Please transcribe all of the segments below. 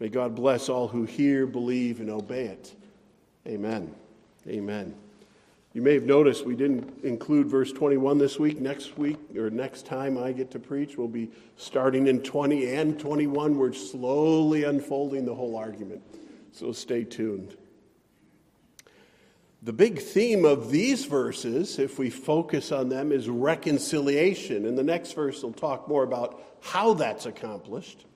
May God bless all who hear, believe, and obey it. Amen. Amen. You may have noticed we didn't include verse 21 this week. Next week, or next time I get to preach, we'll be starting in 20 and 21. We're slowly unfolding the whole argument. So stay tuned. The big theme of these verses, if we focus on them, is reconciliation. And the next verse will talk more about how that's accomplished.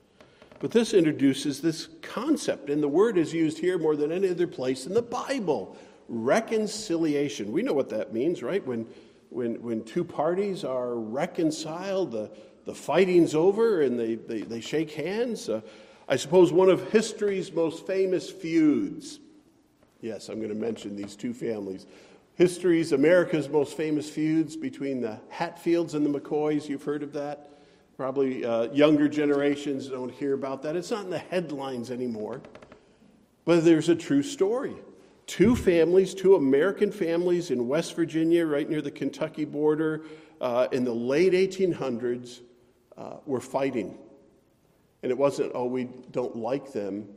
But this introduces this concept, and the word is used here more than any other place in the Bible reconciliation. We know what that means, right? When, when, when two parties are reconciled, the, the fighting's over and they, they, they shake hands. Uh, I suppose one of history's most famous feuds. Yes, I'm going to mention these two families. History's, America's most famous feuds between the Hatfields and the McCoys. You've heard of that? Probably uh, younger generations don't hear about that. It's not in the headlines anymore. But there's a true story. Two families, two American families in West Virginia, right near the Kentucky border, uh, in the late 1800s, uh, were fighting. And it wasn't, oh, we don't like them.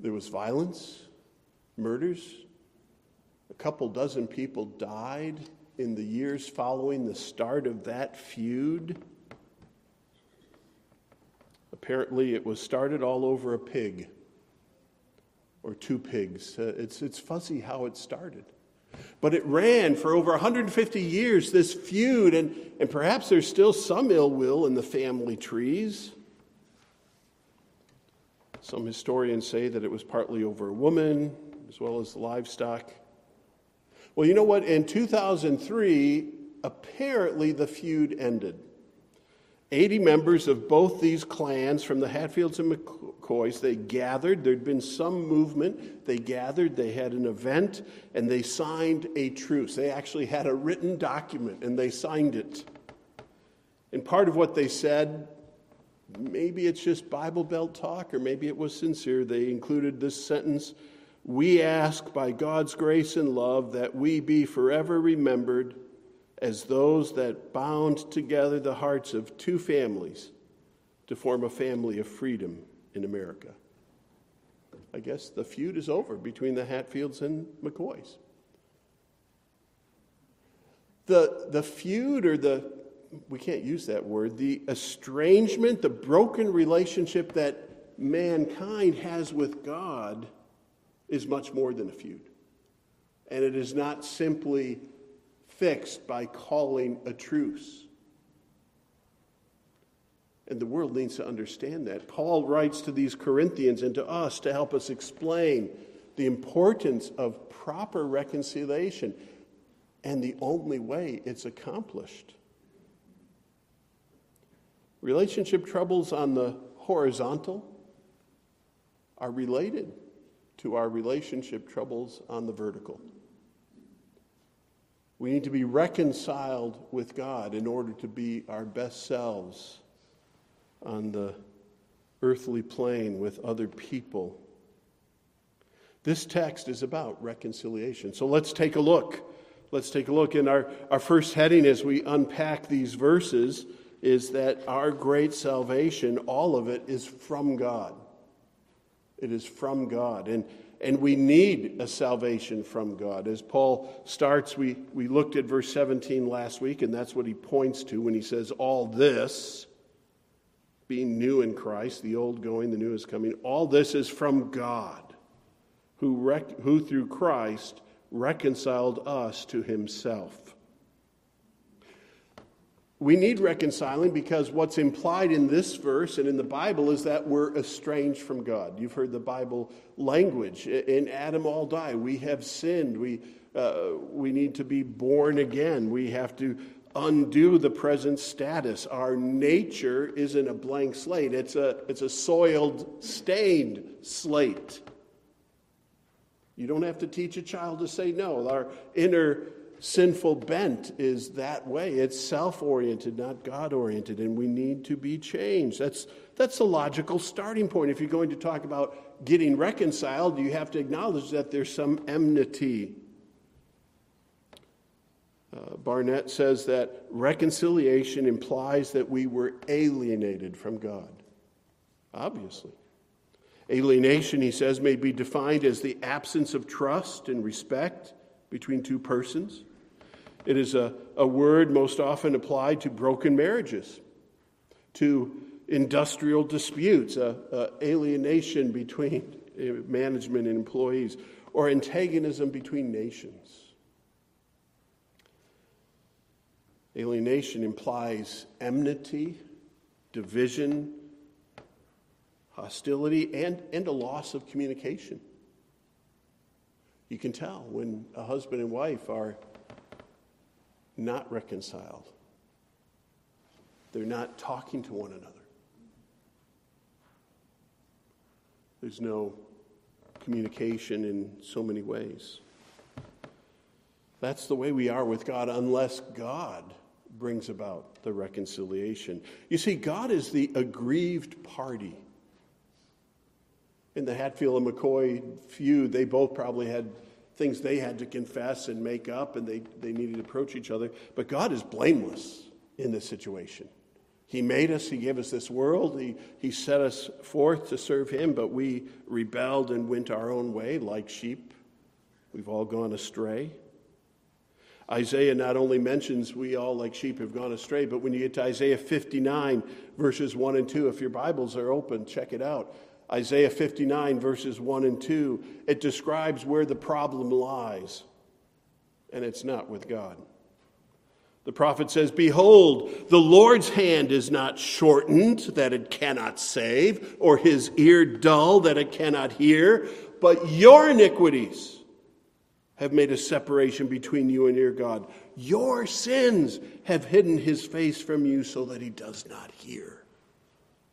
There was violence, murders. A couple dozen people died in the years following the start of that feud. Apparently, it was started all over a pig or two pigs. Uh, it's, it's fuzzy how it started. But it ran for over 150 years, this feud, and, and perhaps there's still some ill will in the family trees. Some historians say that it was partly over a woman as well as livestock. Well, you know what? In 2003, apparently the feud ended. 80 members of both these clans from the Hatfields and McCoys, they gathered. There'd been some movement. They gathered, they had an event, and they signed a truce. They actually had a written document, and they signed it. And part of what they said, maybe it's just Bible Belt talk, or maybe it was sincere. They included this sentence We ask by God's grace and love that we be forever remembered as those that bound together the hearts of two families to form a family of freedom in America. I guess the feud is over between the Hatfields and McCoys. The, the feud or the, we can't use that word, the estrangement, the broken relationship that mankind has with God is much more than a feud. And it is not simply fixed by calling a truce. And the world needs to understand that. Paul writes to these Corinthians and to us to help us explain the importance of proper reconciliation and the only way it's accomplished. Relationship troubles on the horizontal are related to our relationship troubles on the vertical. We need to be reconciled with God in order to be our best selves on the earthly plane with other people. This text is about reconciliation. So let's take a look. Let's take a look. In our, our first heading, as we unpack these verses, is that our great salvation, all of it, is from God. It is from God. And and we need a salvation from God. As Paul starts, we, we looked at verse 17 last week, and that's what he points to when he says, All this, being new in Christ, the old going, the new is coming, all this is from God, who, rec- who through Christ reconciled us to himself we need reconciling because what's implied in this verse and in the Bible is that we're estranged from God. You've heard the Bible language. In Adam all die. We have sinned. We, uh, we need to be born again. We have to undo the present status. Our nature isn't a blank slate, it's a, it's a soiled, stained slate. You don't have to teach a child to say no. Our inner sinful bent is that way. It's self oriented, not God oriented, and we need to be changed. That's, that's a logical starting point. If you're going to talk about getting reconciled, you have to acknowledge that there's some enmity. Uh, Barnett says that reconciliation implies that we were alienated from God. Obviously. Alienation, he says, may be defined as the absence of trust and respect between two persons. It is a, a word most often applied to broken marriages, to industrial disputes, uh, uh, alienation between management and employees, or antagonism between nations. Alienation implies enmity, division, hostility, and, and a loss of communication. You can tell when a husband and wife are not reconciled, they're not talking to one another. There's no communication in so many ways. That's the way we are with God, unless God brings about the reconciliation. You see, God is the aggrieved party. In the Hatfield and McCoy feud, they both probably had things they had to confess and make up, and they, they needed to approach each other. But God is blameless in this situation. He made us, He gave us this world, He, he set us forth to serve Him, but we rebelled and went our own way like sheep. We've all gone astray. Isaiah not only mentions we all like sheep have gone astray, but when you get to Isaiah 59, verses 1 and 2, if your Bibles are open, check it out. Isaiah 59, verses 1 and 2, it describes where the problem lies, and it's not with God. The prophet says, Behold, the Lord's hand is not shortened that it cannot save, or his ear dull that it cannot hear, but your iniquities have made a separation between you and your God. Your sins have hidden his face from you so that he does not hear.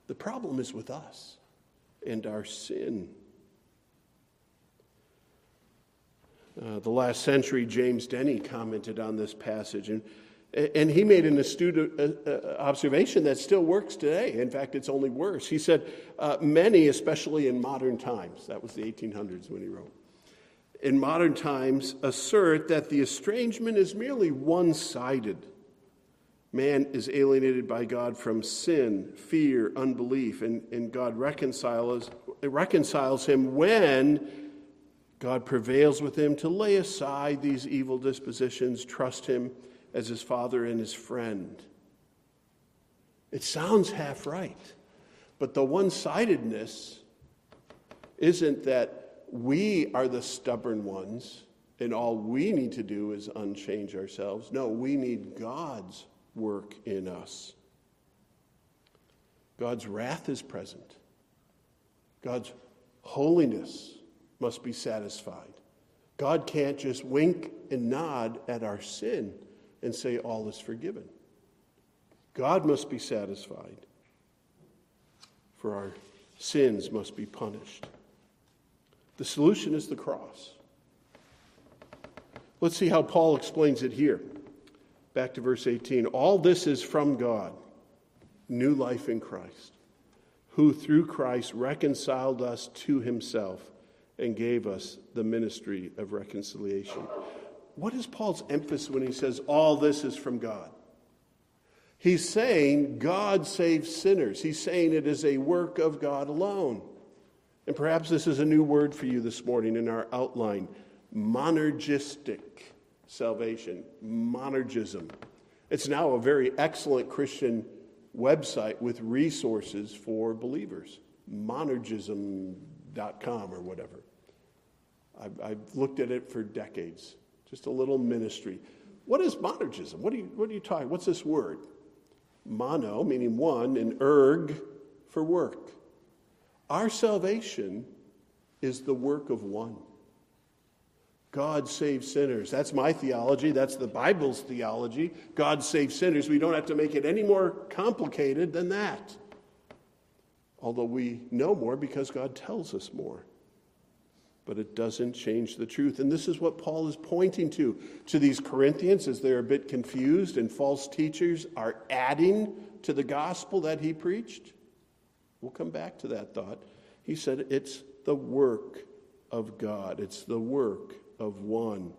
The problem is with us and our sin. Uh, the last century, James Denney commented on this passage, and, and he made an astute uh, uh, observation that still works today. In fact, it's only worse. He said, uh, Many, especially in modern times, that was the 1800s when he wrote, in modern times assert that the estrangement is merely one sided. Man is alienated by God from sin, fear, unbelief, and, and God reconciles, reconciles him when God prevails with him to lay aside these evil dispositions, trust him as his father and his friend. It sounds half right, but the one sidedness isn't that we are the stubborn ones, and all we need to do is unchange ourselves. No, we need God's work in us. God's wrath is present, God's holiness must be satisfied. God can't just wink and nod at our sin and say all is forgiven. God must be satisfied, for our sins must be punished. The solution is the cross. Let's see how Paul explains it here. Back to verse 18. All this is from God, new life in Christ, who through Christ reconciled us to himself and gave us the ministry of reconciliation. What is Paul's emphasis when he says all this is from God? He's saying God saves sinners. He's saying it is a work of God alone. And perhaps this is a new word for you this morning in our outline monergistic salvation, monergism. It's now a very excellent Christian website with resources for believers, monergism.com or whatever. I've, I've, looked at it for decades, just a little ministry. What is monergism? What are you, what are you talking? What's this word? Mono, meaning one, and erg for work. Our salvation is the work of one. God saves sinners. That's my theology. That's the Bible's theology. God saves sinners. We don't have to make it any more complicated than that. Although we know more because God tells us more. But it doesn't change the truth. And this is what Paul is pointing to to these Corinthians as they're a bit confused and false teachers are adding to the gospel that he preached. We'll come back to that thought. He said it's the work of God, it's the work of one.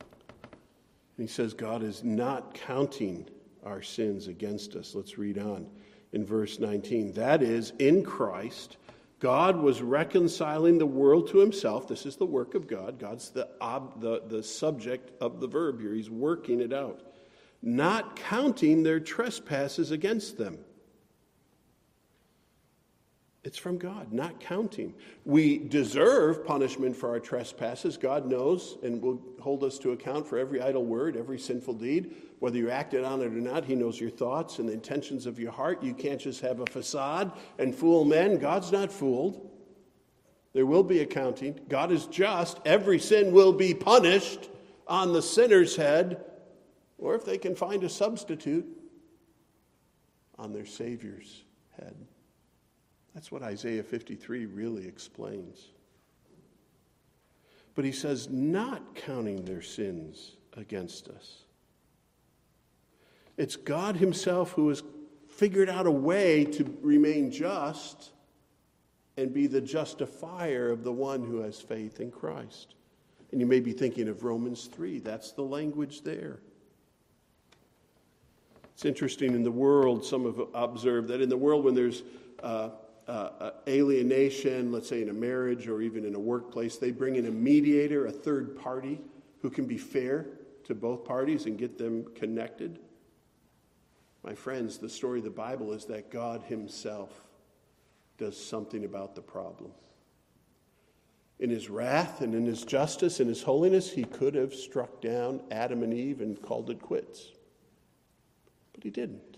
And he says God is not counting our sins against us. Let's read on in verse 19. That is, in Christ, God was reconciling the world to himself. This is the work of God. God's the, ob, the, the subject of the verb here. He's working it out. Not counting their trespasses against them. It's from God, not counting. We deserve punishment for our trespasses. God knows and will hold us to account for every idle word, every sinful deed. Whether you acted on it or not, He knows your thoughts and the intentions of your heart. You can't just have a facade and fool men. God's not fooled. There will be accounting. God is just. Every sin will be punished on the sinner's head, or if they can find a substitute, on their Savior's head. That's what Isaiah 53 really explains. But he says, not counting their sins against us. It's God Himself who has figured out a way to remain just and be the justifier of the one who has faith in Christ. And you may be thinking of Romans 3. That's the language there. It's interesting in the world, some have observed that in the world when there's uh, uh, alienation, let's say in a marriage or even in a workplace, they bring in a mediator, a third party, who can be fair to both parties and get them connected. My friends, the story of the Bible is that God Himself does something about the problem. In His wrath and in His justice and His holiness, He could have struck down Adam and Eve and called it quits. But He didn't.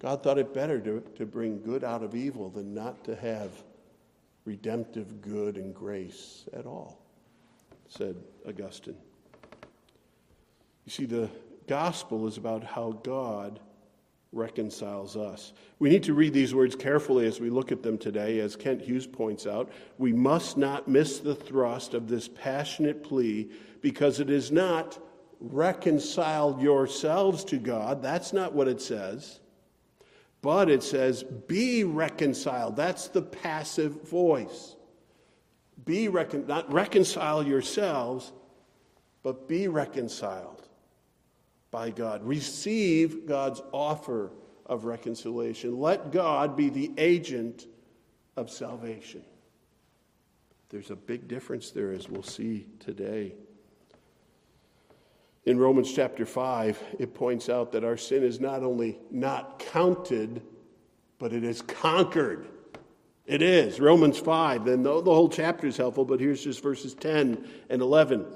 God thought it better to, to bring good out of evil than not to have redemptive good and grace at all, said Augustine. You see, the gospel is about how God reconciles us. We need to read these words carefully as we look at them today. As Kent Hughes points out, we must not miss the thrust of this passionate plea because it is not reconcile yourselves to God. That's not what it says. But it says, be reconciled. That's the passive voice. Be recon- not reconcile yourselves, but be reconciled by God. Receive God's offer of reconciliation. Let God be the agent of salvation. There's a big difference there, as we'll see today. In Romans chapter 5, it points out that our sin is not only not counted, but it is conquered. It is. Romans 5. Then the, the whole chapter is helpful, but here's just verses 10 and 11.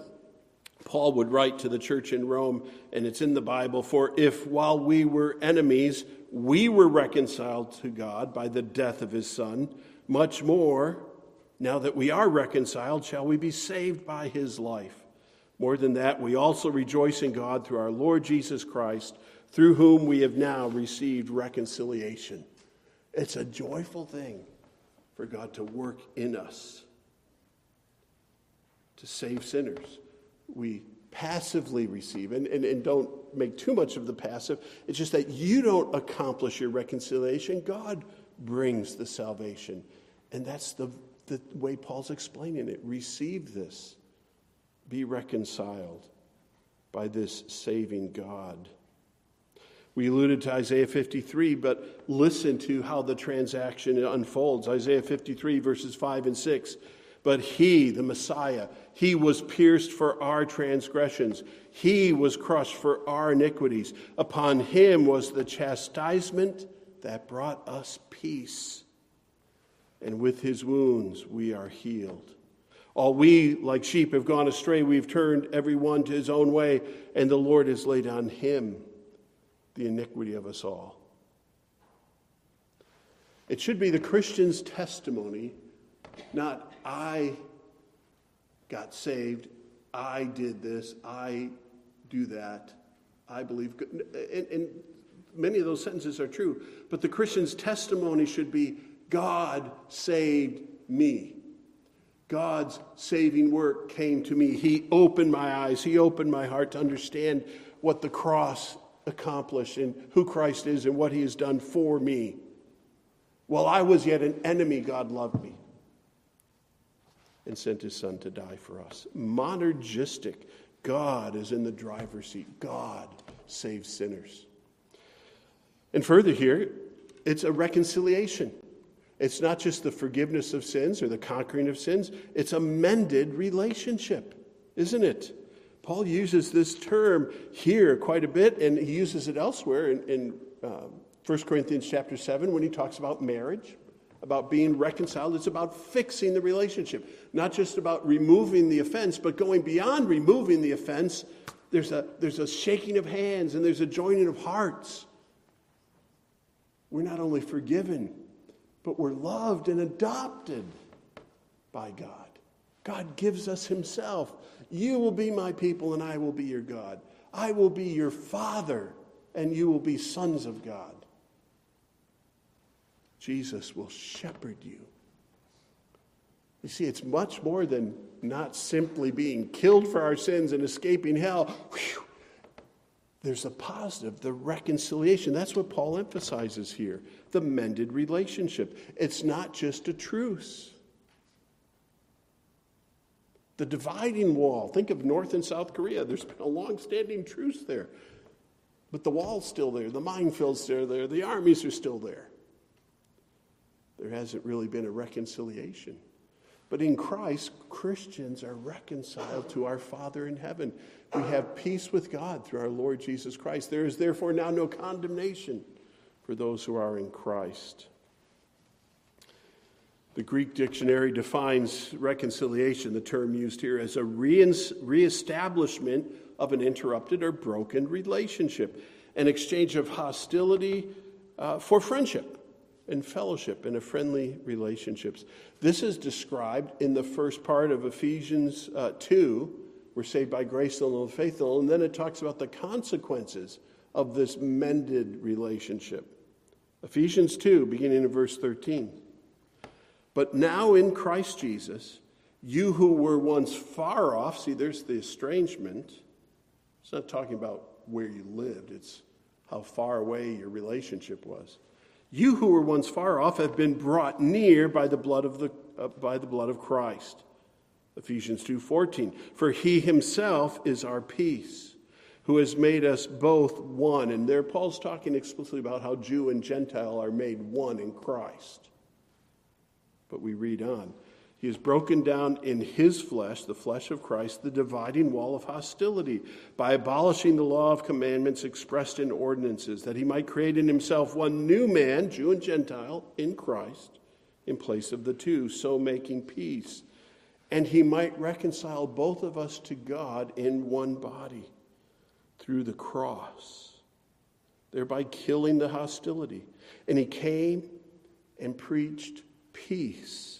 Paul would write to the church in Rome, and it's in the Bible For if while we were enemies, we were reconciled to God by the death of his Son, much more, now that we are reconciled, shall we be saved by his life. More than that, we also rejoice in God through our Lord Jesus Christ, through whom we have now received reconciliation. It's a joyful thing for God to work in us to save sinners. We passively receive, and, and, and don't make too much of the passive. It's just that you don't accomplish your reconciliation, God brings the salvation. And that's the, the way Paul's explaining it. Receive this be reconciled by this saving God. We alluded to Isaiah 53, but listen to how the transaction unfolds. Isaiah 53, verses 5 and 6. But he, the Messiah, he was pierced for our transgressions, he was crushed for our iniquities. Upon him was the chastisement that brought us peace. And with his wounds we are healed. All we, like sheep, have gone astray. We've turned every one to his own way, and the Lord has laid on him the iniquity of us all. It should be the Christian's testimony, not I got saved, I did this, I do that, I believe. And, and many of those sentences are true, but the Christian's testimony should be God saved me. God's saving work came to me. He opened my eyes, He opened my heart to understand what the cross accomplished and who Christ is and what He has done for me. While I was yet an enemy, God loved me and sent His Son to die for us. Monergistic. God is in the driver's seat. God saves sinners. And further, here, it's a reconciliation. It's not just the forgiveness of sins or the conquering of sins, it's a mended relationship, isn't it? Paul uses this term here quite a bit, and he uses it elsewhere in, in uh, 1 Corinthians chapter 7 when he talks about marriage, about being reconciled. It's about fixing the relationship, not just about removing the offense, but going beyond removing the offense. There's a, there's a shaking of hands and there's a joining of hearts. We're not only forgiven, but we're loved and adopted by God. God gives us Himself. You will be my people, and I will be your God. I will be your Father, and you will be sons of God. Jesus will shepherd you. You see, it's much more than not simply being killed for our sins and escaping hell. Whew. There's a positive, the reconciliation. That's what Paul emphasizes here the mended relationship. It's not just a truce. The dividing wall. Think of North and South Korea. There's been a long standing truce there. But the wall's still there, the minefields still there, the armies are still there. There hasn't really been a reconciliation. But in Christ, Christians are reconciled to our Father in heaven. We have peace with God through our Lord Jesus Christ. There is therefore now no condemnation for those who are in Christ. The Greek dictionary defines reconciliation, the term used here, as a reestablishment of an interrupted or broken relationship, an exchange of hostility uh, for friendship and fellowship and a friendly relationships. This is described in the first part of Ephesians uh, 2. We're saved by grace alone, faith alone. And then it talks about the consequences of this mended relationship. Ephesians 2, beginning in verse 13. But now in Christ Jesus, you who were once far off, see, there's the estrangement. It's not talking about where you lived, it's how far away your relationship was. You who were once far off have been brought near by the blood of, the, uh, by the blood of Christ. Ephesians 2:14 For he himself is our peace who has made us both one and there Paul's talking explicitly about how Jew and Gentile are made one in Christ but we read on. He has broken down in his flesh, the flesh of Christ, the dividing wall of hostility by abolishing the law of commandments expressed in ordinances, that he might create in himself one new man, Jew and Gentile, in Christ, in place of the two, so making peace. And he might reconcile both of us to God in one body through the cross, thereby killing the hostility. And he came and preached peace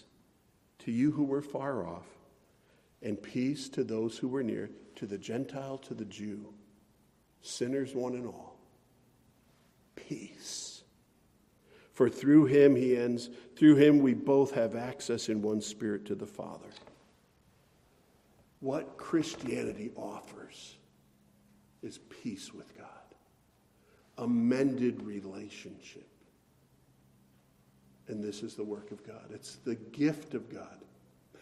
to you who were far off, and peace to those who were near, to the Gentile, to the Jew, sinners one and all. Peace. For through him, he ends, through him we both have access in one spirit to the Father. What Christianity offers is peace with God, amended mended relationship and this is the work of God. It's the gift of God.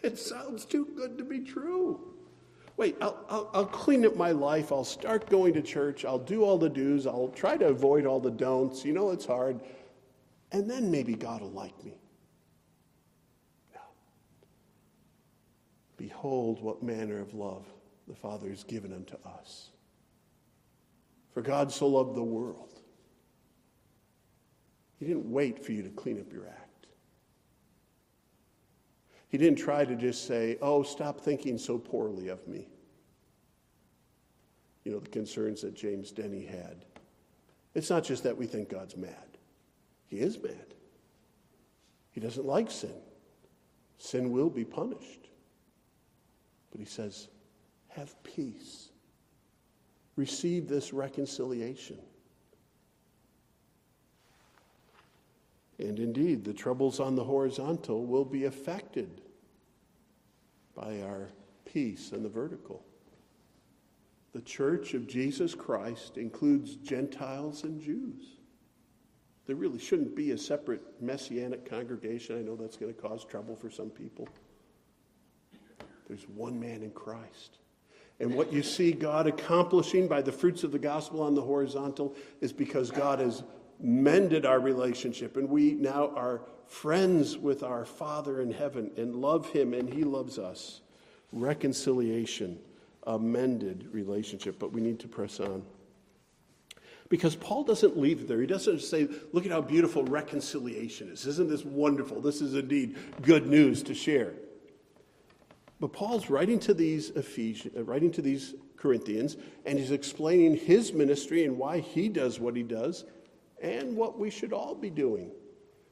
It sounds too good to be true. Wait, I'll, I'll, I'll, clean up my life. I'll start going to church. I'll do all the do's. I'll try to avoid all the don'ts. You know, it's hard. And then maybe God will like me. No. Behold, what manner of love the Father has given unto us. For God so loved the world he didn't wait for you to clean up your act. He didn't try to just say, oh, stop thinking so poorly of me. You know, the concerns that James Denney had. It's not just that we think God's mad, He is mad. He doesn't like sin. Sin will be punished. But He says, have peace. Receive this reconciliation. And indeed, the troubles on the horizontal will be affected by our peace on the vertical. The church of Jesus Christ includes Gentiles and Jews. There really shouldn't be a separate messianic congregation. I know that's going to cause trouble for some people. There's one man in Christ. And what you see God accomplishing by the fruits of the gospel on the horizontal is because God has mended our relationship, and we now are friends with our Father in heaven and love Him and He loves us. Reconciliation, amended relationship, but we need to press on. Because Paul doesn't leave there. He doesn't say, look at how beautiful reconciliation is. Isn't this wonderful? This is indeed good news to share. But Paul's writing to these Ephesians, uh, writing to these Corinthians, and he's explaining his ministry and why he does what he does and what we should all be doing.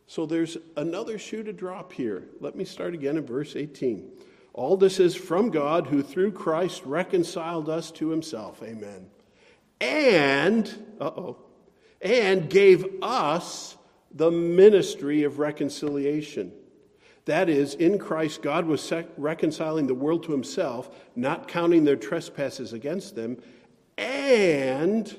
So there's another shoe to drop here. Let me start again in verse 18. All this is from God who through Christ reconciled us to himself. Amen. And, uh oh, and gave us the ministry of reconciliation. That is, in Christ, God was sec- reconciling the world to himself, not counting their trespasses against them, and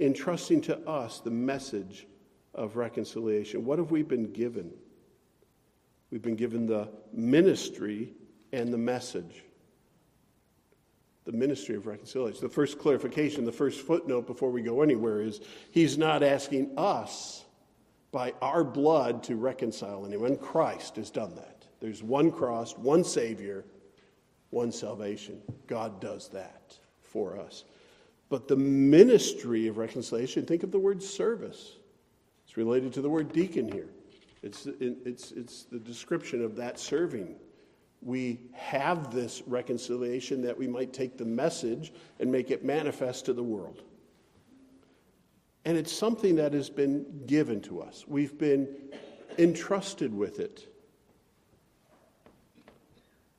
entrusting to us the message of reconciliation. What have we been given? We've been given the ministry and the message. The ministry of reconciliation. The first clarification, the first footnote before we go anywhere is he's not asking us by our blood to reconcile anyone. Christ has done that. There's one cross, one Savior, one salvation. God does that for us. But the ministry of reconciliation, think of the word service. It's related to the word deacon here. It's, it's, it's the description of that serving. We have this reconciliation that we might take the message and make it manifest to the world. And it's something that has been given to us. We've been entrusted with it.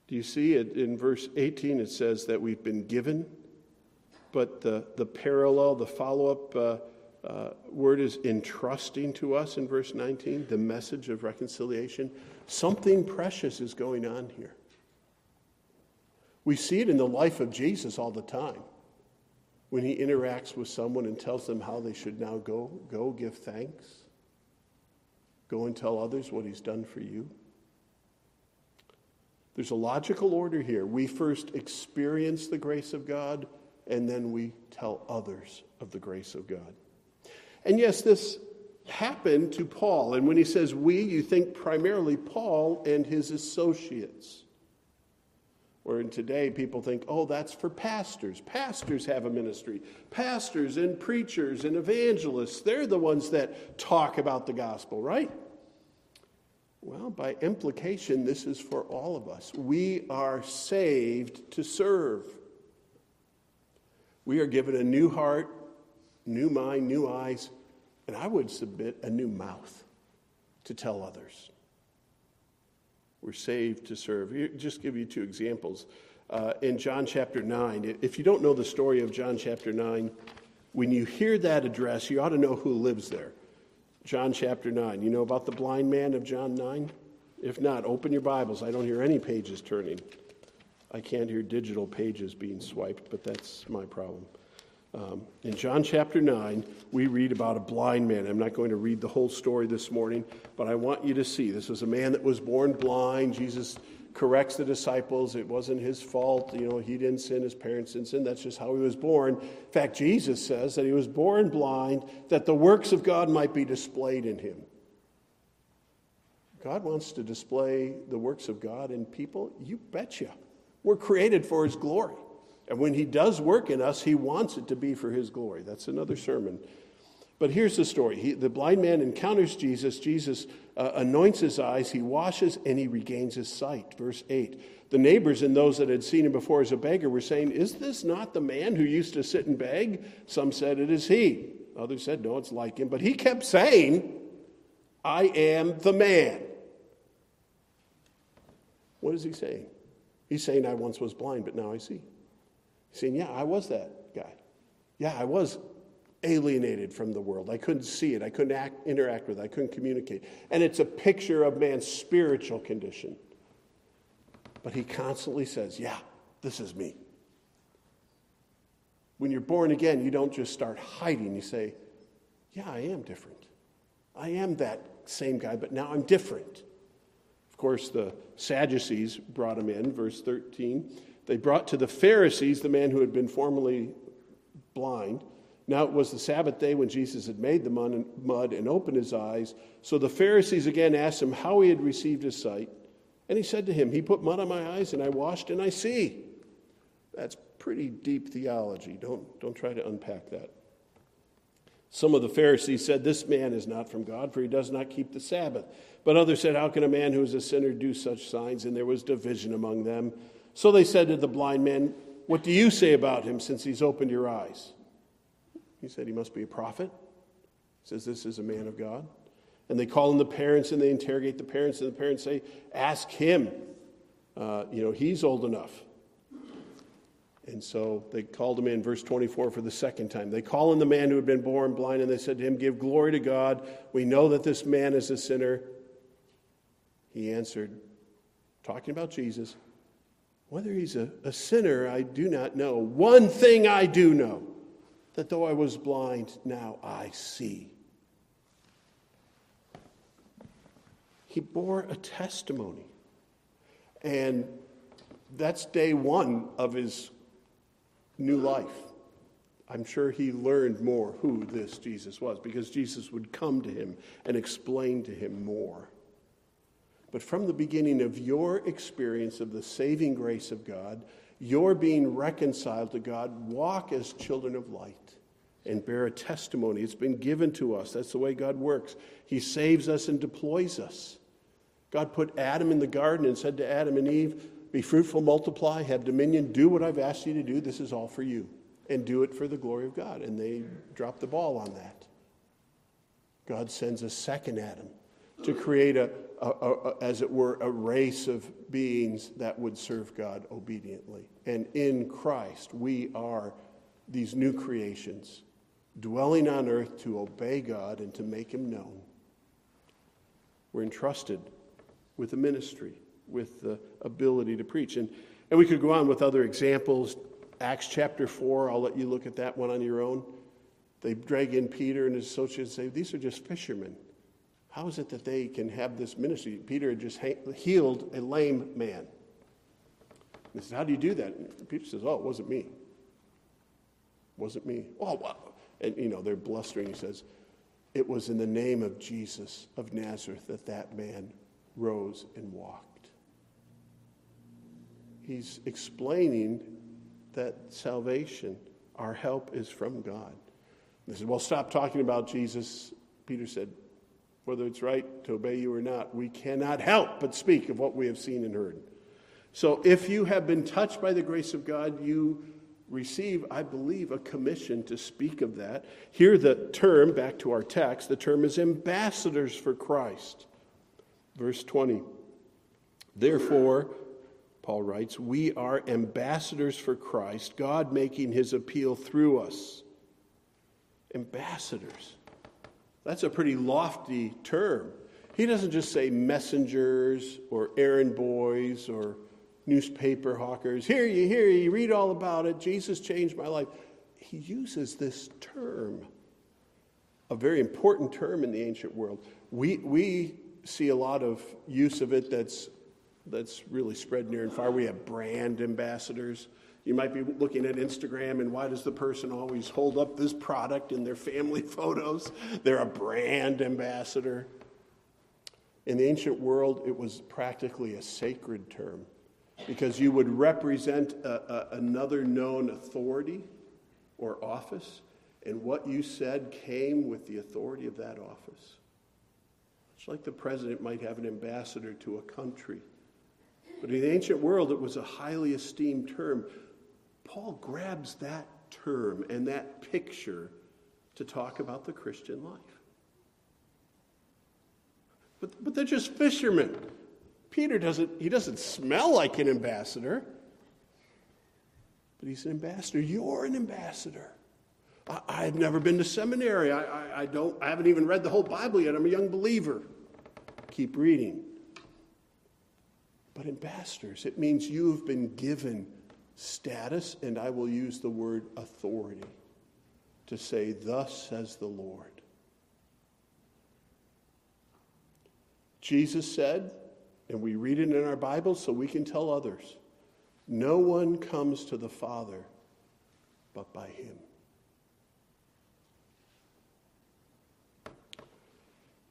Do you see it in verse 18? It says that we've been given, but the, the parallel, the follow up uh, uh, word is entrusting to us in verse 19, the message of reconciliation. Something precious is going on here. We see it in the life of Jesus all the time when he interacts with someone and tells them how they should now go, go give thanks. Go and tell others what he's done for you. There's a logical order here. We first experience the grace of God, and then we tell others of the grace of God. And yes, this happened to Paul. And when he says we, you think primarily Paul and his associates. Where in today people think, oh, that's for pastors. Pastors have a ministry. Pastors and preachers and evangelists, they're the ones that talk about the gospel, right? Well, by implication, this is for all of us. We are saved to serve. We are given a new heart, new mind, new eyes, and I would submit a new mouth to tell others. We're saved to serve. Just give you two examples. Uh, in John chapter 9, if you don't know the story of John chapter 9, when you hear that address, you ought to know who lives there. John chapter 9. You know about the blind man of John 9? If not, open your Bibles. I don't hear any pages turning. I can't hear digital pages being swiped, but that's my problem. Um, in John chapter 9, we read about a blind man. I'm not going to read the whole story this morning, but I want you to see this was a man that was born blind. Jesus corrects the disciples. It wasn't his fault. You know, he didn't sin, his parents didn't sin. That's just how he was born. In fact, Jesus says that he was born blind that the works of God might be displayed in him. God wants to display the works of God in people? You betcha. We're created for his glory. And when he does work in us, he wants it to be for his glory. That's another sermon. But here's the story he, the blind man encounters Jesus. Jesus uh, anoints his eyes, he washes, and he regains his sight. Verse 8. The neighbors and those that had seen him before as a beggar were saying, Is this not the man who used to sit and beg? Some said, It is he. Others said, No, it's like him. But he kept saying, I am the man. What is he saying? He's saying, I once was blind, but now I see He's saying, Yeah, I was that guy. Yeah, I was alienated from the world. I couldn't see it. I couldn't act, interact with it. I couldn't communicate. And it's a picture of man's spiritual condition. But he constantly says, Yeah, this is me. When you're born again, you don't just start hiding. You say, Yeah, I am different. I am that same guy, but now I'm different. Course, the Sadducees brought him in, verse 13. They brought to the Pharisees the man who had been formerly blind. Now it was the Sabbath day when Jesus had made the mud and opened his eyes. So the Pharisees again asked him how he had received his sight. And he said to him, He put mud on my eyes, and I washed, and I see. That's pretty deep theology. Don't, don't try to unpack that. Some of the Pharisees said, This man is not from God, for he does not keep the Sabbath. But others said, How can a man who is a sinner do such signs? And there was division among them. So they said to the blind man, What do you say about him since he's opened your eyes? He said, He must be a prophet. He says, This is a man of God. And they call in the parents and they interrogate the parents, and the parents say, Ask him. Uh, you know, he's old enough. And so they called him in, verse 24, for the second time. They call in the man who had been born blind, and they said to him, Give glory to God. We know that this man is a sinner. He answered, talking about Jesus, whether he's a, a sinner, I do not know. One thing I do know that though I was blind, now I see. He bore a testimony. And that's day one of his new life. I'm sure he learned more who this Jesus was because Jesus would come to him and explain to him more. But from the beginning of your experience of the saving grace of God, your being reconciled to God, walk as children of light and bear a testimony. It's been given to us. That's the way God works. He saves us and deploys us. God put Adam in the garden and said to Adam and Eve, Be fruitful, multiply, have dominion, do what I've asked you to do. This is all for you. And do it for the glory of God. And they drop the ball on that. God sends a second Adam to create a, a, a, as it were, a race of beings that would serve God obediently. And in Christ, we are these new creations, dwelling on earth to obey God and to make Him known. We're entrusted with a ministry, with the ability to preach. And, and we could go on with other examples. Acts chapter 4, I'll let you look at that one on your own. They drag in Peter and his associates and say, These are just fishermen. How is it that they can have this ministry? Peter had just healed a lame man. They said, How do you do that? And Peter says, Oh, it wasn't me. It wasn't me. Oh, wow. And, you know, they're blustering. He says, It was in the name of Jesus of Nazareth that that man rose and walked. He's explaining that salvation, our help, is from God. They said, Well, stop talking about Jesus. Peter said, whether it's right to obey you or not, we cannot help but speak of what we have seen and heard. So if you have been touched by the grace of God, you receive, I believe, a commission to speak of that. Here, the term, back to our text, the term is ambassadors for Christ. Verse 20. Therefore, Paul writes, we are ambassadors for Christ, God making his appeal through us. Ambassadors. That's a pretty lofty term. He doesn't just say messengers or errand boys or newspaper hawkers. Here you, hear you, read all about it. Jesus changed my life. He uses this term, a very important term in the ancient world. We, we see a lot of use of it that's, that's really spread near and far. We have brand ambassadors. You might be looking at Instagram, and why does the person always hold up this product in their family photos? They're a brand ambassador. In the ancient world, it was practically a sacred term because you would represent a, a, another known authority or office, and what you said came with the authority of that office. It's like the president might have an ambassador to a country. But in the ancient world, it was a highly esteemed term. Paul grabs that term and that picture to talk about the Christian life. But, but they're just fishermen. Peter doesn't, he doesn't smell like an ambassador, but he's an ambassador. You're an ambassador. I, have never been to seminary. I, I, I, don't, I haven't even read the whole Bible yet. I'm a young believer. Keep reading but ambassadors. It means you have been given status, and I will use the word authority to say, Thus says the Lord. Jesus said, and we read it in our Bibles so we can tell others no one comes to the Father but by Him.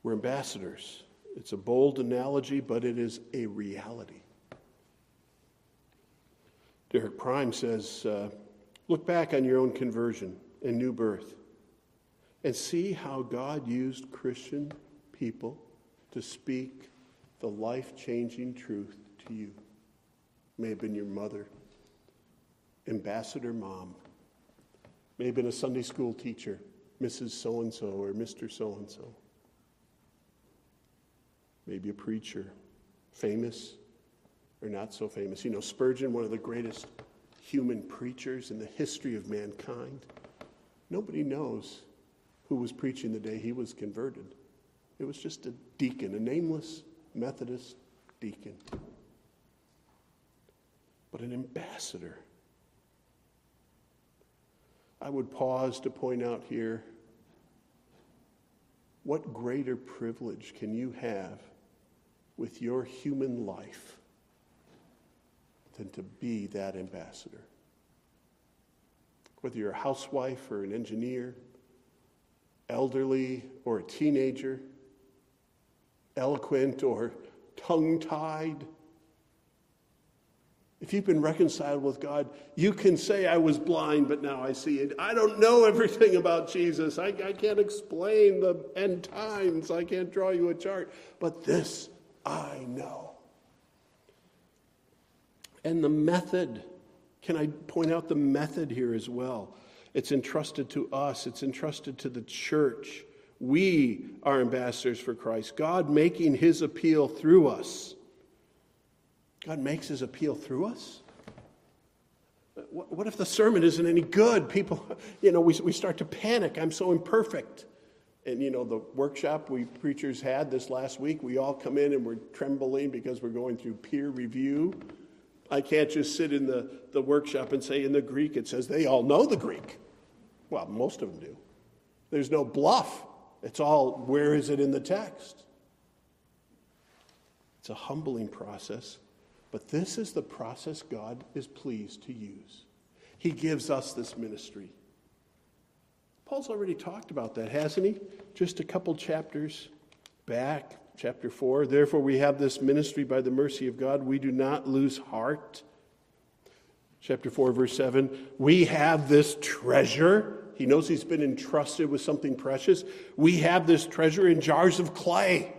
We're ambassadors. It's a bold analogy, but it is a reality. Derek Prime says uh, look back on your own conversion and new birth and see how God used Christian people to speak the life changing truth to you. May have been your mother, ambassador mom, may have been a Sunday school teacher, Mrs. So and so or Mr. So and so, maybe a preacher, famous or not so famous. You know, Spurgeon, one of the greatest human preachers in the history of mankind. Nobody knows who was preaching the day he was converted. It was just a deacon, a nameless Methodist deacon, but an ambassador. I would pause to point out here what greater privilege can you have with your human life than to be that ambassador. Whether you're a housewife or an engineer, elderly or a teenager, eloquent or tongue tied, if you've been reconciled with God, you can say, I was blind, but now I see it. I don't know everything about Jesus. I, I, can't explain the end times. I can't draw you a chart. But this I know. And the method, can I point out the method here as well? It's entrusted to us, it's entrusted to the church. We are ambassadors for Christ. God making his appeal through us. God makes his appeal through us? What if the sermon isn't any good? People, you know, we, we start to panic. I'm so imperfect. And, you know, the workshop we preachers had this last week, we all come in and we're trembling because we're going through peer review. I can't just sit in the, the workshop and say in the Greek it says they all know the Greek. Well, most of them do. There's no bluff. It's all where is it in the text? It's a humbling process, but this is the process God is pleased to use. He gives us this ministry. Paul's already talked about that, hasn't he? Just a couple chapters back chapter 4. Therefore, we have this ministry by the mercy of God. We do not lose heart. Chapter 4, verse 7. We have this treasure. He knows he's been entrusted with something precious. We have this treasure in jars of clay.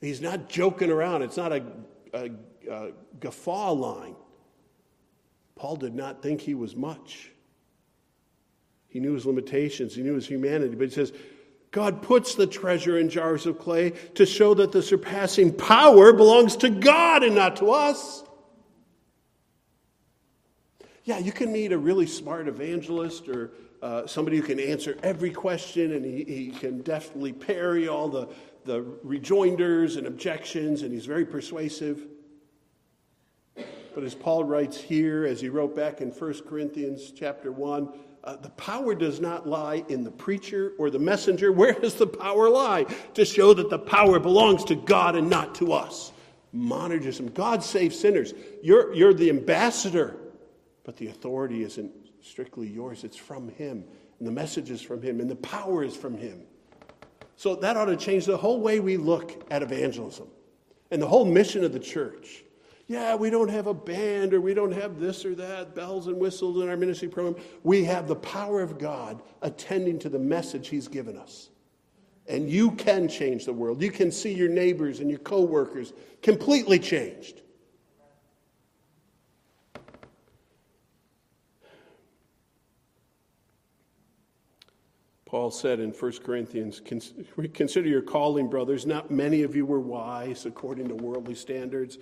He's not joking around, it's not a, a, a guffaw line. Paul did not think he was much. He knew his limitations, he knew his humanity, but he says, God puts the treasure in jars of clay to show that the surpassing power belongs to God and not to us. Yeah, you can meet a really smart evangelist or uh, somebody who can answer every question and he, he can deftly parry all the, the rejoinders and objections, and he's very persuasive. But as Paul writes here, as he wrote back in 1 Corinthians chapter 1, uh, the power does not lie in the preacher or the messenger. Where does the power lie? To show that the power belongs to God and not to us. Monergism. God saves sinners. You're, you're the ambassador, but the authority isn't strictly yours, it's from Him. And the message is from Him, and the power is from Him. So that ought to change the whole way we look at evangelism and the whole mission of the church yeah, we don't have a band or we don't have this or that, bells and whistles in our ministry program. We have the power of God attending to the message He's given us. And you can change the world. You can see your neighbors and your coworkers completely changed. Paul said in 1 Corinthians, Consider your calling, brothers. Not many of you were wise according to worldly standards.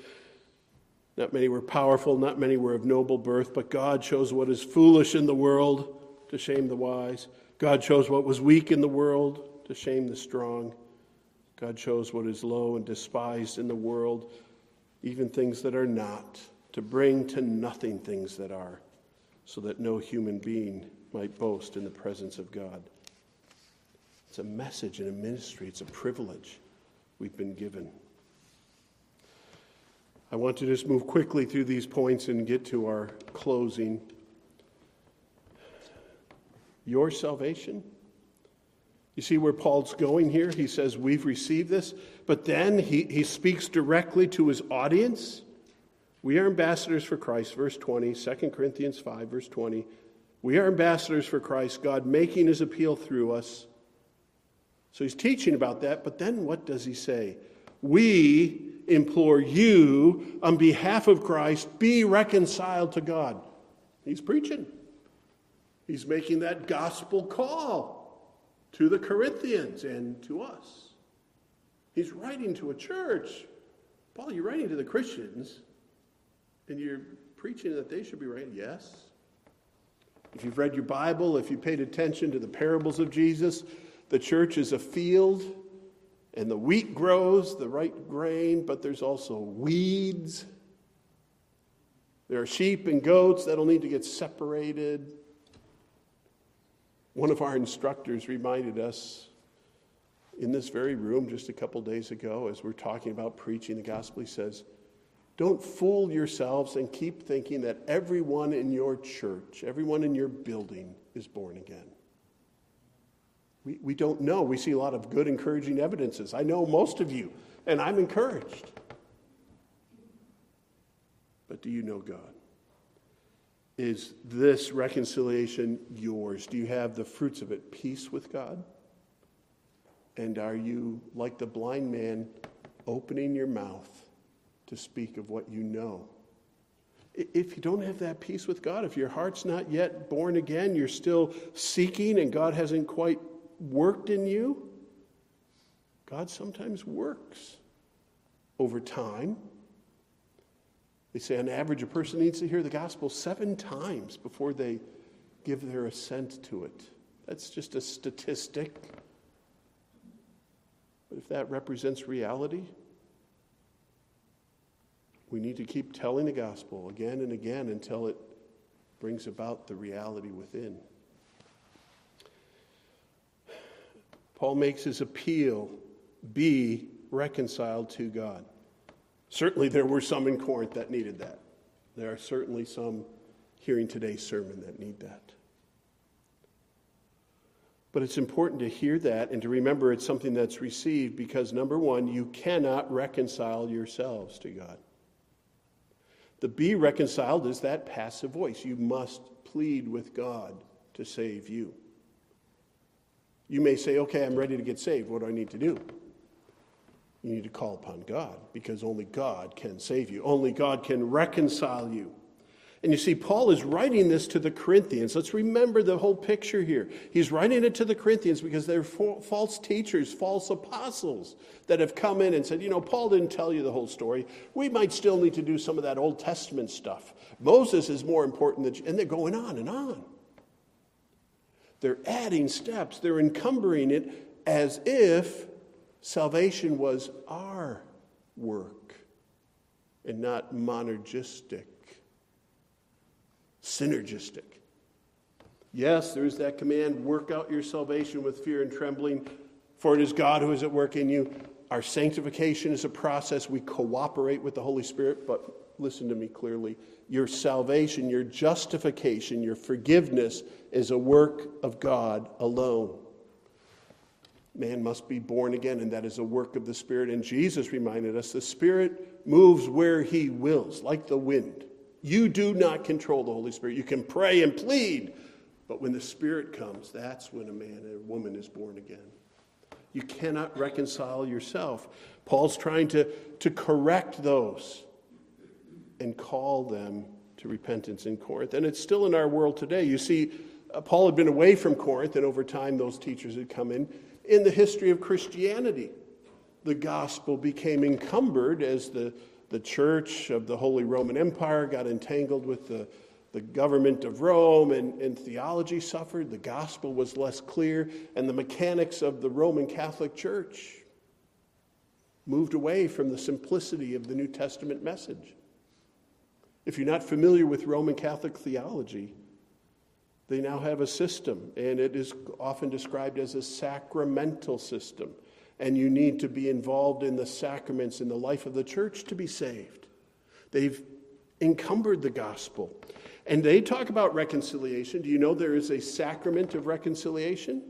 Not many were powerful, not many were of noble birth, but God chose what is foolish in the world to shame the wise. God chose what was weak in the world to shame the strong. God chose what is low and despised in the world, even things that are not, to bring to nothing things that are, so that no human being might boast in the presence of God. It's a message and a ministry, it's a privilege we've been given. I want to just move quickly through these points and get to our closing. Your salvation You see where Paul's going here? He says, We've received this, but then he, he speaks directly to his audience. We are ambassadors for Christ, verse 20, 2 Corinthians 5, verse 20. We are ambassadors for Christ, God making his appeal through us. So he's teaching about that, but then what does he say? We implore you, on behalf of Christ, be reconciled to God. He's preaching. He's making that gospel call to the Corinthians and to us. He's writing to a church. Paul, you're writing to the Christians, and you're preaching that they should be right. Yes. If you've read your Bible, if you paid attention to the parables of Jesus, the church is a field and the wheat grows, the right grain, but there's also weeds. There are sheep and goats that'll need to get separated. One of our instructors reminded us in this very room just a couple days ago as we're talking about preaching the gospel. He says, Don't fool yourselves and keep thinking that everyone in your church, everyone in your building is born again. We, we don't know. We see a lot of good, encouraging evidences. I know most of you, and I'm encouraged. But do you know God? Is this reconciliation yours? Do you have the fruits of it? Peace with God? And are you, like the blind man, opening your mouth to speak of what you know? If you don't have that peace with God, if your heart's not yet born again, you're still seeking and God hasn't quite worked in you, God sometimes works over time. They say on average, a person needs to hear the gospel seven times before they give their assent to it. That's just a statistic. But if that represents reality, we need to keep telling the gospel again and again until it brings about the reality within. Paul makes his appeal be reconciled to God. Certainly, there were some in Corinth that needed that. There are certainly some hearing today's sermon that need that. But it's important to hear that and to remember it's something that's received because, number one, you cannot reconcile yourselves to God. The be reconciled is that passive voice. You must plead with God to save you. You may say, okay, I'm ready to get saved. What do I need to do? You need to call upon God because only God can save you. Only God can reconcile you. And you see, Paul is writing this to the Corinthians. Let's remember the whole picture here. He's writing it to the Corinthians because they're false teachers, false apostles that have come in and said, you know, Paul didn't tell you the whole story. We might still need to do some of that Old Testament stuff. Moses is more important than, and they're going on and on. They're adding steps, they're encumbering it as if salvation was our work and not monergistic, synergistic. Yes, there is that command work out your salvation with fear and trembling, for it is God who is at work in you. Our sanctification is a process. We cooperate with the Holy Spirit, but listen to me clearly. Your salvation, your justification, your forgiveness is a work of God alone. Man must be born again, and that is a work of the Spirit. And Jesus reminded us the Spirit moves where He wills, like the wind. You do not control the Holy Spirit. You can pray and plead, but when the Spirit comes, that's when a man or a woman is born again. You cannot reconcile yourself. Paul's trying to, to correct those and call them to repentance in Corinth. And it's still in our world today. You see, uh, Paul had been away from Corinth, and over time, those teachers had come in. In the history of Christianity, the gospel became encumbered as the, the church of the Holy Roman Empire got entangled with the, the government of Rome, and, and theology suffered. The gospel was less clear, and the mechanics of the Roman Catholic Church moved away from the simplicity of the New Testament message. If you're not familiar with Roman Catholic theology, they now have a system, and it is often described as a sacramental system. And you need to be involved in the sacraments in the life of the church to be saved. They've encumbered the gospel. And they talk about reconciliation. Do you know there is a sacrament of reconciliation?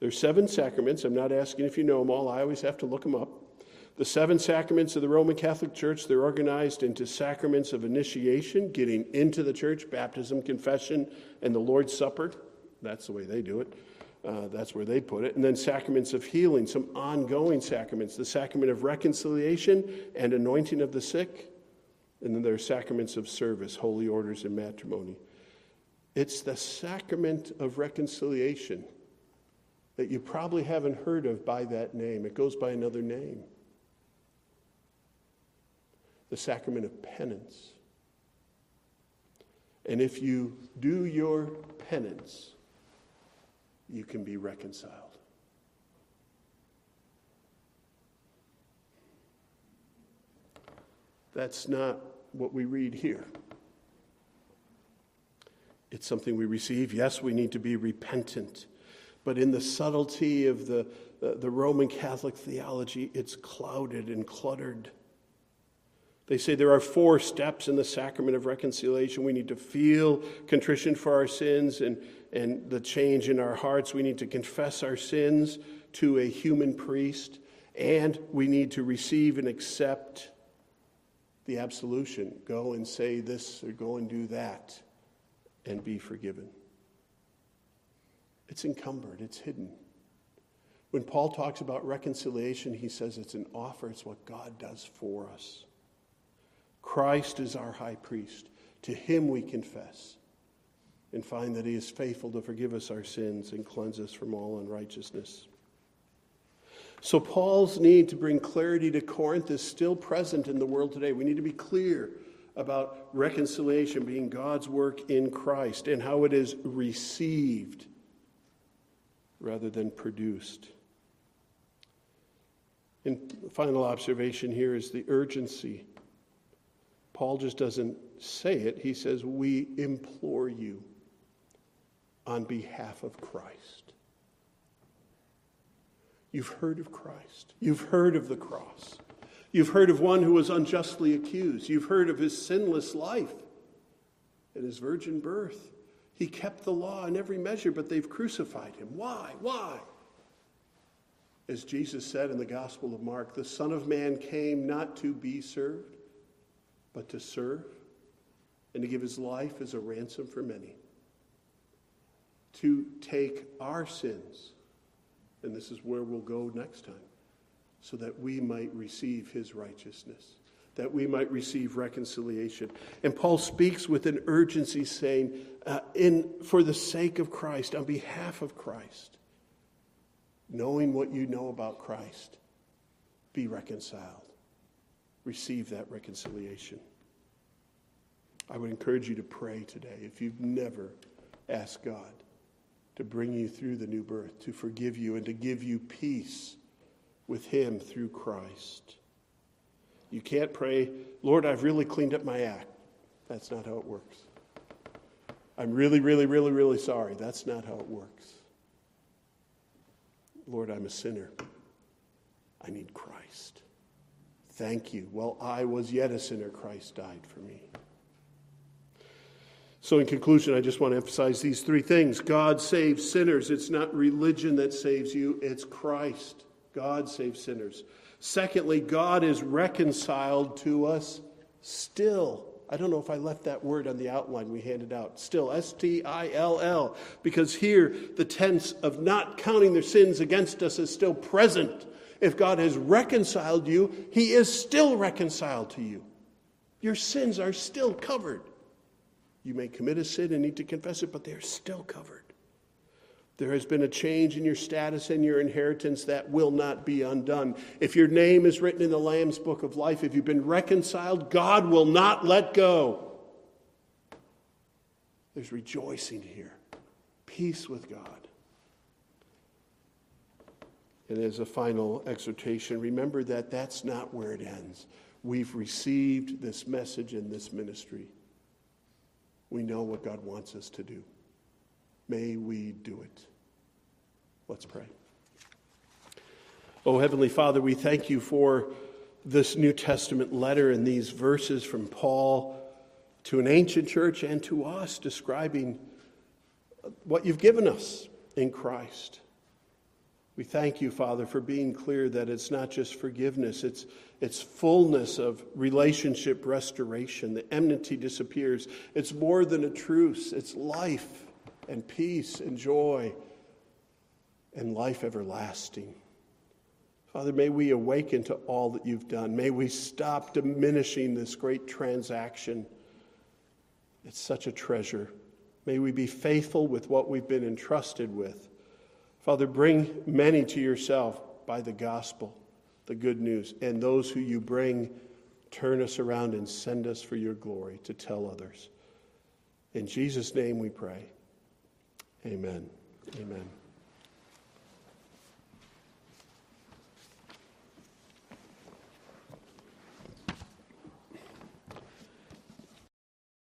There's seven sacraments. I'm not asking if you know them all, I always have to look them up. The seven sacraments of the Roman Catholic Church, they're organized into sacraments of initiation, getting into the church, baptism, confession, and the Lord's Supper. That's the way they do it. Uh, that's where they put it. And then sacraments of healing, some ongoing sacraments the sacrament of reconciliation and anointing of the sick. And then there are sacraments of service, holy orders, and matrimony. It's the sacrament of reconciliation that you probably haven't heard of by that name. It goes by another name the sacrament of penance. And if you do your penance, you can be reconciled. That's not what we read here. It's something we receive. Yes, we need to be repentant. But in the subtlety of the, the, the Roman Catholic theology, it's clouded and cluttered. They say there are four steps in the sacrament of reconciliation. We need to feel contrition for our sins and, and the change in our hearts. We need to confess our sins to a human priest. And we need to receive and accept the absolution. Go and say this or go and do that and be forgiven. It's encumbered, it's hidden. When Paul talks about reconciliation, he says it's an offer, it's what God does for us. Christ is our high priest. To him we confess and find that he is faithful to forgive us our sins and cleanse us from all unrighteousness. So, Paul's need to bring clarity to Corinth is still present in the world today. We need to be clear about reconciliation being God's work in Christ and how it is received rather than produced. And final observation here is the urgency Paul just doesn't say it, he says, We implore you on behalf of Christ. You've heard of Christ, you've heard of the cross. You've heard of one who was unjustly accused. You've heard of his sinless life and his virgin birth. He kept the law in every measure, but they've crucified him. Why? Why? As Jesus said in the Gospel of Mark, the Son of Man came not to be served, but to serve and to give his life as a ransom for many. To take our sins, and this is where we'll go next time, so that we might receive his righteousness, that we might receive reconciliation. And Paul speaks with an urgency, saying, uh, in, For the sake of Christ, on behalf of Christ, knowing what you know about Christ, be reconciled receive that reconciliation. I would encourage you to pray today if you've never asked God to bring you through the new birth, to forgive you, and to give you peace with Him through Christ. You can't pray, Lord, I've really cleaned up my act. That's not how it works. I'm really, really, really, really sorry. That's not how it works. Lord, I'm a sinner. I need Christ. Thank you. While I was yet a sinner, Christ died for me. So, in conclusion, I just want to emphasize these three things God saves sinners. It's not religion that saves you, it's Christ. God saves sinners. Secondly, God is reconciled to us still. I don't know if I left that word on the outline we handed out. Still, S T I L L, because here the tense of not counting their sins against us is still present. If God has reconciled you, He is still reconciled to you. Your sins are still covered. You may commit a sin and need to confess it, but they are still covered. There has been a change in your status and your inheritance that will not be undone. If your name is written in the Lamb's book of life, if you've been reconciled, God will not let go. There's rejoicing here, peace with God. And as a final exhortation, remember that that's not where it ends. We've received this message in this ministry. We know what God wants us to do. May we do it. Let's pray. Oh, Heavenly Father, we thank you for this New Testament letter and these verses from Paul to an ancient church and to us describing what you've given us in Christ. We thank you, Father, for being clear that it's not just forgiveness, it's, it's fullness of relationship restoration. The enmity disappears. It's more than a truce, it's life and peace and joy and life everlasting. Father, may we awaken to all that you've done. May we stop diminishing this great transaction. It's such a treasure. May we be faithful with what we've been entrusted with. Father, bring many to yourself by the gospel, the good news, and those who you bring, turn us around and send us for your glory to tell others. In Jesus' name we pray. Amen. Amen.